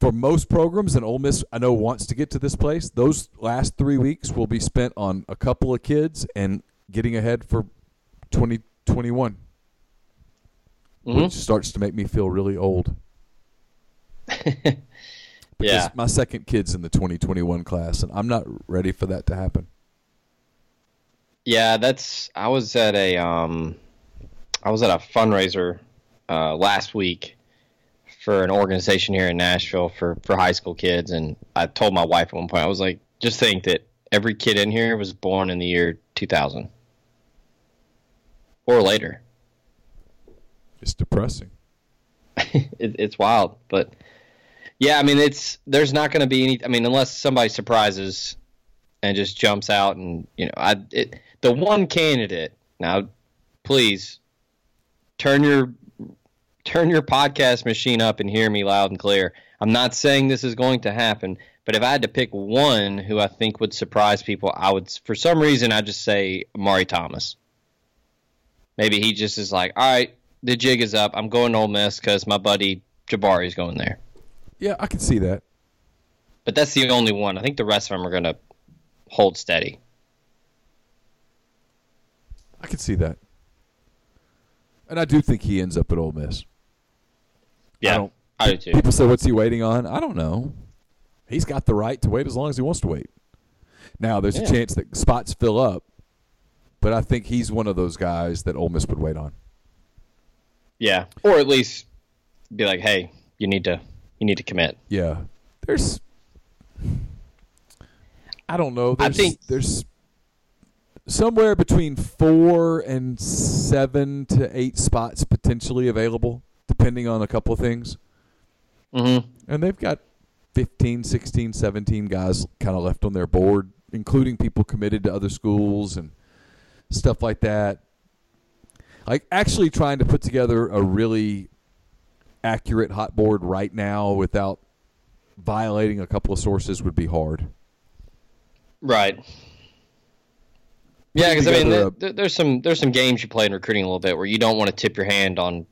S2: for most programs, and Ole Miss I know wants to get to this place. Those last three weeks will be spent on a couple of kids and getting ahead for 2021,
S3: Mhm.
S2: which starts to make me feel really old. Because
S3: Yeah.
S2: my second kid's in the 2021 class, and I'm not ready for that to happen.
S3: Yeah, that's. I was at a um, I was at a fundraiser uh, last week for an organization here in Nashville for for high school kids, and I told my wife at one point I was like, just think that every kid in here was born in the year 2000 or later.
S2: It's depressing.
S3: it, it's wild, but yeah, I mean, it's there's not going to be any. I mean, unless somebody surprises and just jumps out, and you know, I it, the one candidate now, please turn your turn your podcast machine up and hear me loud and clear. I'm not saying this is going to happen, but if I had to pick one who I think would surprise people, I would, for some reason, I'd just say Mari Thomas. Maybe he just is like, all right, the jig is up. I'm going to Ole Miss because my buddy Jabari's going there.
S2: Yeah, I can see that.
S3: But that's the only one. I think the rest of them are going to hold steady.
S2: I can see that. And I do think he ends up at Ole Miss.
S3: Yeah,
S2: don't-
S3: I do too.
S2: People say, "What's he waiting on?" I don't know. He's got the right to wait as long as he wants to wait. Now, there's a chance that spots fill up, but I think he's one of those guys that Ole Miss would wait on.
S3: Yeah, or at least be like, hey, you need to you need to commit.
S2: Yeah, there's. I don't know.
S3: I
S2: There's,
S3: think-
S2: there's somewhere between four and seven to eight spots potentially available, depending on a couple of things.
S3: Mm-hmm.
S2: And they've got 15, 16, 17 guys kind of left on their board, including people committed to other schools and stuff like that. Like actually trying to put together a really accurate hot board right now without violating a couple of sources would be hard.
S3: Right. Yeah, because I mean,
S2: a-
S3: there, there's some there's some games you play in recruiting a little bit where you don't want to tip your hand on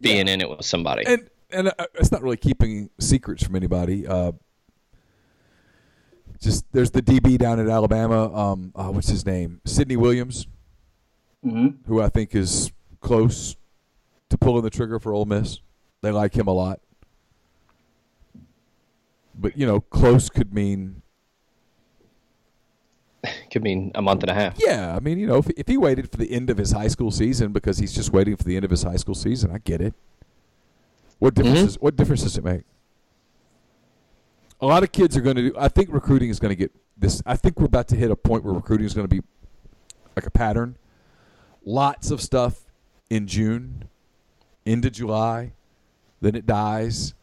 S3: being in it with somebody.
S2: and and uh, it's not really keeping secrets from anybody. Uh, just there's the DB down at Alabama. Um, uh, what's his name? Sidney Williams, who I think is close to pulling the trigger for Ole Miss. They like him a lot, but you know, close could mean
S3: Could mean a month and a half.
S2: yeah. I mean, you know, if, if he waited for the end of his high school season because he's just waiting for the end of his high school season, I get it. What difference?
S3: Mhm.
S2: Does, what difference does it make? A lot of kids are going to do. I think recruiting is going to get this. I think we're about to hit a point where recruiting is going to be like a pattern. Lots of stuff in June, into July, then it dies.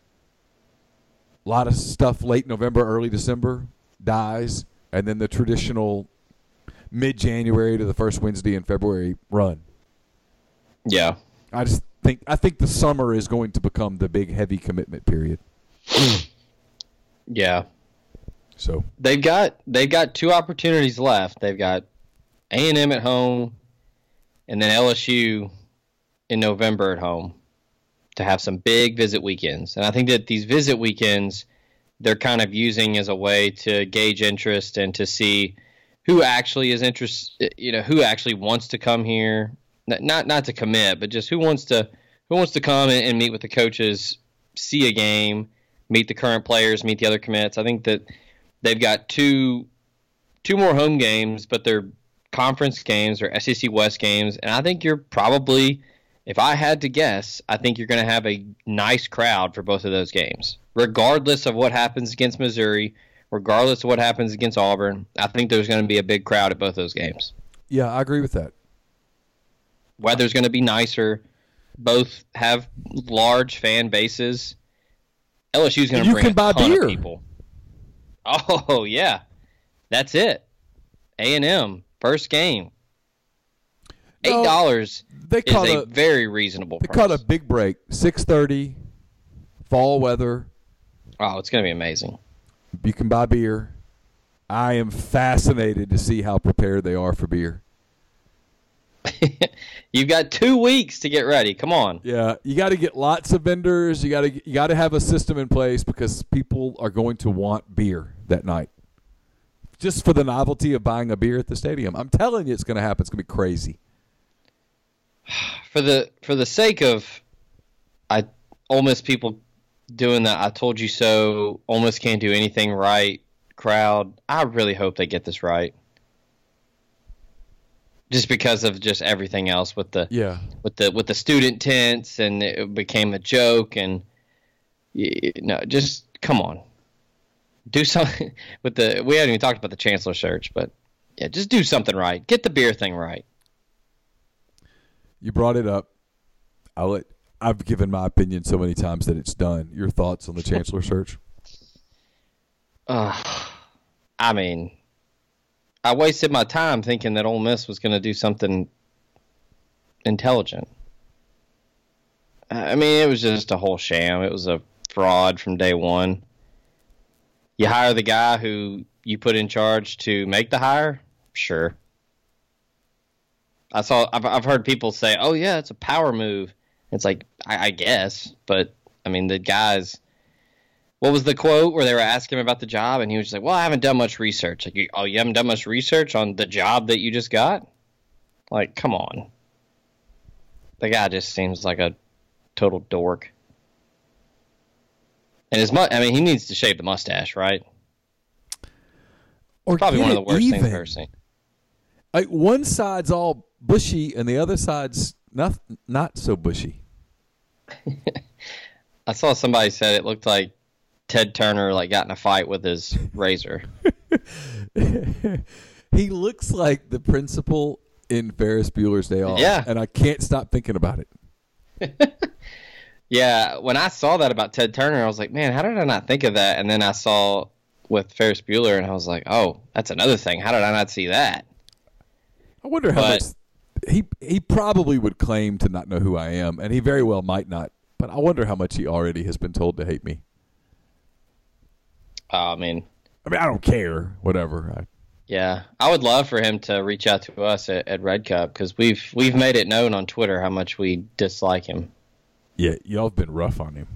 S2: A lot of stuff late November, early December dies, and then the traditional mid January to the first Wednesday in February run.
S3: Yeah.
S2: I just think I think the summer is going to become the big heavy commitment period.
S3: Yeah.
S2: So
S3: They've got they've got two opportunities left. They've got A and M at home, and then LSU in November at home to have some big visit weekends. And I think that these visit weekends they're kind of using as a way to gauge interest and to see who actually is interested. You know, who actually wants to come here. Not not, to commit, but just who wants to who wants to come and, and meet with the coaches, see a game, meet the current players, meet the other commits. I think that they've got two two more home games, but they're conference games or SEC West games, and I think you're probably, if I had to guess, I think you're going to have a nice crowd for both of those games, regardless of what happens against Missouri, regardless of what happens against Auburn. I think there's going to be a big crowd at both those games.
S2: yeah, I agree with that.
S3: Weather's going to be nicer. Both have large fan bases. LSU's going to bring
S2: can
S3: a
S2: buy beer.
S3: of people. Oh yeah, that's it. A and M first game. Eight
S2: No,
S3: dollars
S2: They
S3: is a
S2: a
S3: very reasonable
S2: they
S3: price.
S2: caught a big break. Six thirty, fall weather.
S3: Oh, it's going to be amazing.
S2: You can buy beer. I am fascinated to see how prepared they are for beer.
S3: You've got two weeks to get ready. Come on.
S2: Yeah, you got to get lots of vendors. You got to you got to have a system in place because people are going to want beer that night. Just for the novelty of buying a beer at the stadium. I'm telling you it's going to happen. It's going to be crazy.
S3: For the for the sake of, I Ole Miss people doing that. I told you so. almost can't do anything right. Crowd. I really hope they get this right. Just because of just everything else with the
S2: Yeah.
S3: with the with the student tents and it became a joke and you no just come on do something with the we haven't even talked about the chancellor search but yeah just do something right get the beer thing right
S2: You brought it up. I'll let I've given my opinion so many times that it's done. Your thoughts on the chancellor search?
S3: uh, I mean I wasted my time thinking that Ole Miss was going to do something intelligent. I mean it was just a whole sham. It was a fraud from day one. You hire the guy who you put in charge to make the hire? Sure. I saw i've, I've heard people say oh yeah it's a power move it's like I, I guess but i mean the guys what was the quote where they were asking him about the job and he was just like well i haven't done much research like you, oh you haven't done much research on the job that you just got like come on the guy just seems like a total dork and his mu- I mean, he needs to shave the mustache, right?
S2: Or
S3: Probably one of the worst things. I've ever seen.
S2: Like one side's all bushy and the other side's not not so bushy.
S3: I saw somebody said it looked like Ted Turner like got in a fight with his razor.
S2: he looks like the principal in Ferris Bueller's Day Off.
S3: Yeah.
S2: And I can't stop thinking about it.
S3: Yeah, when I saw that about Ted Turner, I was like, man, how did I not think of that? And then I saw with Ferris Bueller, and I was like, oh, that's another thing. How did I not see that?
S2: I wonder how
S3: But-
S2: much he he probably would claim to not know who I am, and he very well might not. But I wonder how much he already has been told to hate me.
S3: Oh, I mean,
S2: I mean, I don't care. Whatever. I,
S3: yeah, I would love for him to reach out to us at, at Red Cup because we've we've made it known on Twitter how much we dislike him.
S2: yeah, y'all have been rough on him.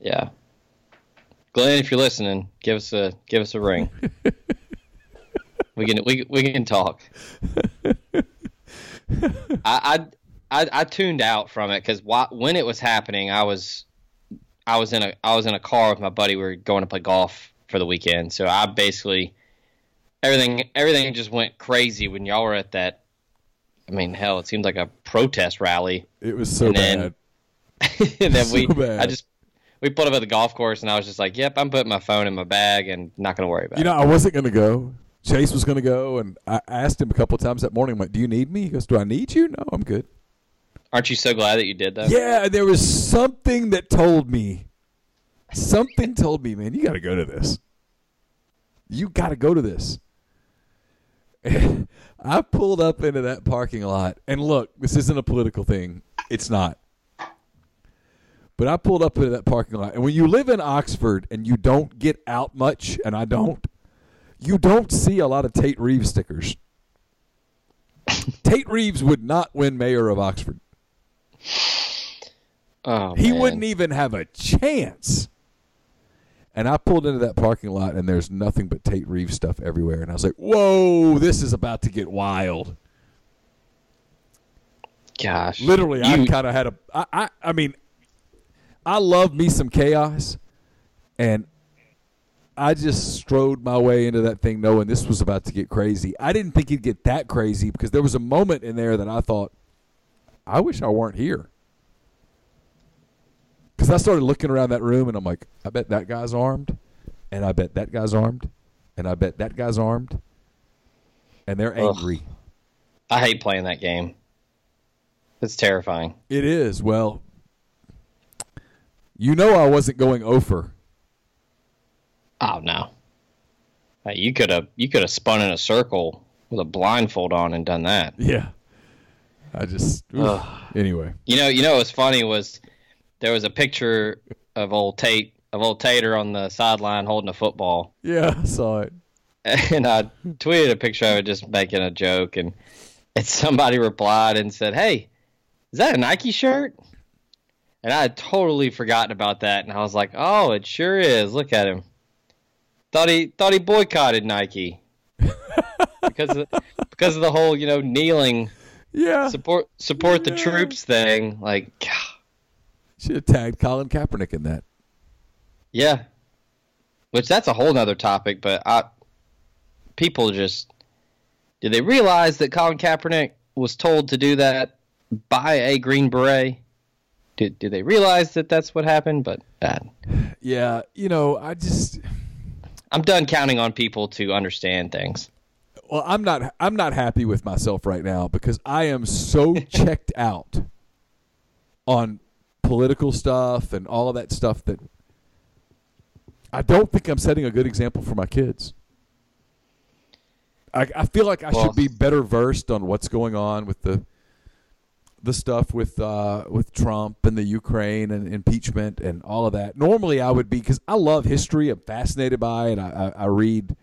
S3: Yeah, Glenn, if you're listening, give us a give us a ring. we can we we can talk. I, I I I tuned out from it because when it was happening, I was I was in a I was in a car with my buddy. We were going to play golf for the weekend, so I basically everything everything just went crazy when y'all were at that. I mean, hell, it seemed like a protest rally.
S2: It was so
S3: And then-
S2: bad.
S3: and then we,
S2: bad.
S3: I just, we pulled up at the golf course, and I was just like, "Yep, I'm putting my phone in my bag and not going to worry about
S2: You
S3: it."
S2: You know, I wasn't going to go. Chase was going to go, and I asked him a couple times that morning, I'm like, "Do you need me?" He goes, "Do I need you?" No, I'm good.
S3: Aren't you so glad that you did that?
S2: Yeah, there was something that told me, something told me, man, you got to go to this. You got to go to this. I pulled up into that parking lot, and look, this isn't a political thing. It's not. But I pulled up into that parking lot, and when you live in Oxford and you don't get out much, and I don't, you don't see a lot of Tate Reeves stickers. Tate Reeves would not win mayor of Oxford.
S3: Oh,
S2: He
S3: man.
S2: wouldn't even have a chance. And I pulled into that parking lot, and there's nothing but Tate Reeves stuff everywhere. And I was like, "Whoa, this is about to get wild."
S3: Gosh,
S2: Literally, I kind of had a. I, I, I mean, I love me some chaos, and I just strode my way into that thing, knowing this was about to get crazy. I didn't think it'd get that crazy because there was a moment in there that I thought, "I wish I weren't here." Because I started looking around that room, and I'm like, "I bet that guy's armed, and I bet that guy's armed, and I bet that guy's armed, and they're
S3: Ugh.
S2: angry."
S3: I hate playing that game. It's terrifying.
S2: It is. Well, you know I wasn't going over.
S3: Oh no, you could have you could have spun in a circle with a blindfold on and done that.
S2: Yeah. I just. Anyway.
S3: You know, you know what was funny was there was a picture of old Tate of old Tater on the sideline holding a football.
S2: Yeah, I saw it.
S3: and I tweeted a picture of it just making a joke, and and somebody replied and said, "Hey, is that a Nike shirt?" And I had totally forgotten about that, and I was like, "Oh, it sure is. Look at him. Thought he thought he boycotted Nike because of, because of the whole you know kneeling
S2: Yeah.
S3: support support the troops thing. Like,
S2: Should have tagged Colin Kaepernick in that.
S3: yeah, which that's a whole nother topic, but I people just did they realize that Colin Kaepernick was told to do that by a Green Beret? Did did they realize that that's what happened? But
S2: Yeah, you know, I just
S3: I'm done counting on people to understand things.
S2: well, I'm not I'm not happy with myself right now because I am so checked out on political stuff and all of that stuff that I don't think I'm setting a good example for my kids. I, I feel like I
S3: Well-
S2: should be better versed on what's going on with the the stuff with uh, with Trump and the Ukraine and impeachment and all of that. Normally, I would be because I love history. I'm fascinated by it. I, I, I read,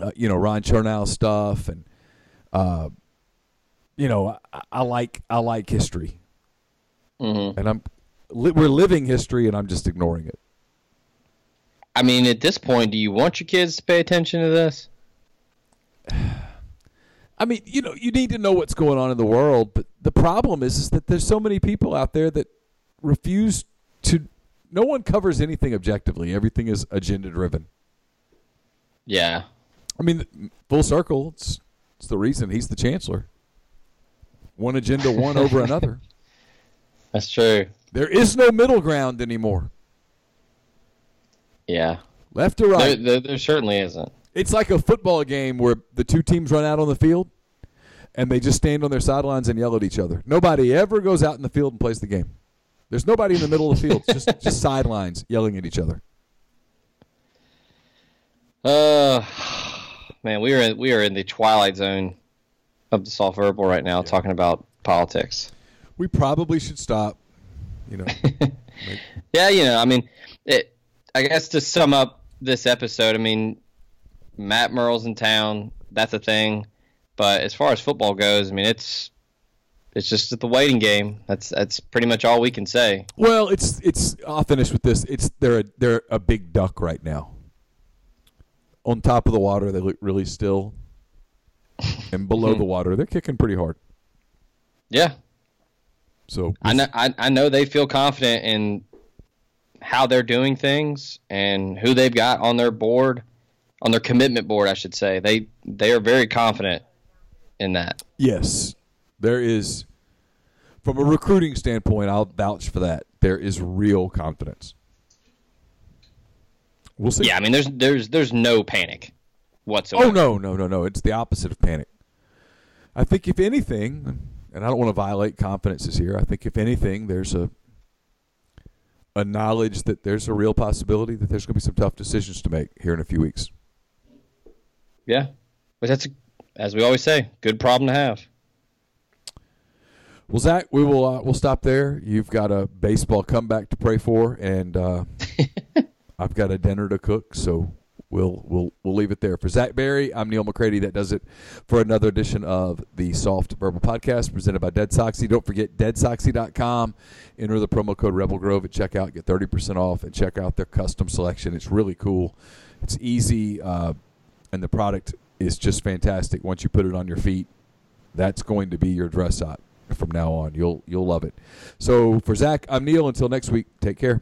S2: uh, you know, Ron Chernow stuff, and uh, you know, I, I like I like history,
S3: hmm
S2: and I'm li- we're living history, and I'm just ignoring it.
S3: I mean, at this point, do you want your kids to pay attention to this?
S2: I mean, you know, you need to know what's going on in the world, but the problem is, is that there's so many people out there that refuse to. No one covers anything objectively. Everything is agenda driven.
S3: Yeah,
S2: I mean, full circle. It's it's the reason he's the chancellor. One agenda, one over another.
S3: that's true.
S2: There is no middle ground anymore.
S3: Yeah,
S2: Left or
S3: there,
S2: right.
S3: there, there certainly isn't.
S2: It's like a football game where the two teams run out on the field and they just stand on their sidelines and yell at each other. Nobody ever goes out in the field and plays the game. There's nobody in the middle of the field. just just sidelines yelling at each other.
S3: Uh, man, we are in, we are in the twilight zone of the soft verbal right now, talking about politics.
S2: We probably should stop. You know.
S3: Yeah, you know, I mean, it. I guess to sum up this episode, I mean, Matt Murrell's in town. That's a thing. But as far as football goes, I mean, it's it's just the waiting game. That's that's pretty much all we can say.
S2: Well, it's it's. I'll finish with this. It's they're a, they're a big duck right now. On top of the water, they look really still, and below the water, they're kicking pretty hard.
S3: Yeah,
S2: So
S3: I know I, I know they feel confident in how they're doing things and who they've got on their board, on their commitment board, I should say. They they are very confident in that.
S2: Yes, there is. From a recruiting standpoint, I'll vouch for that. There is real confidence. We'll see.
S3: Yeah, I mean, there's there's there's no panic whatsoever.
S2: Oh no, no, no, no! It's the opposite of panic. I think if anything, and I don't want to violate confidences here. I think if anything, there's a a knowledge that there's a real possibility that there's going to be some tough decisions to make here in a few weeks.
S3: Yeah, but that's a, as we always say, good problem to have.
S2: Well, Zach, we will uh, we'll stop there. You've got a baseball comeback to pray for, and uh, I've got a dinner to cook. So we'll we'll we'll leave it there for Zach Berry. I'm Neal McCready. That does it for another edition of the Soft Verbal Podcast presented by Dead Soxy. Don't forget deadsoxy.com. Enter the promo code Rebel Grove at checkout. Get 30% off and check out their custom selection. It's really cool. It's easy, uh, and the product is just fantastic. Once you put it on your feet, that's going to be your dress up from now on. You'll you'll love it. So for Zach, I'm Neal. Until next week, take care.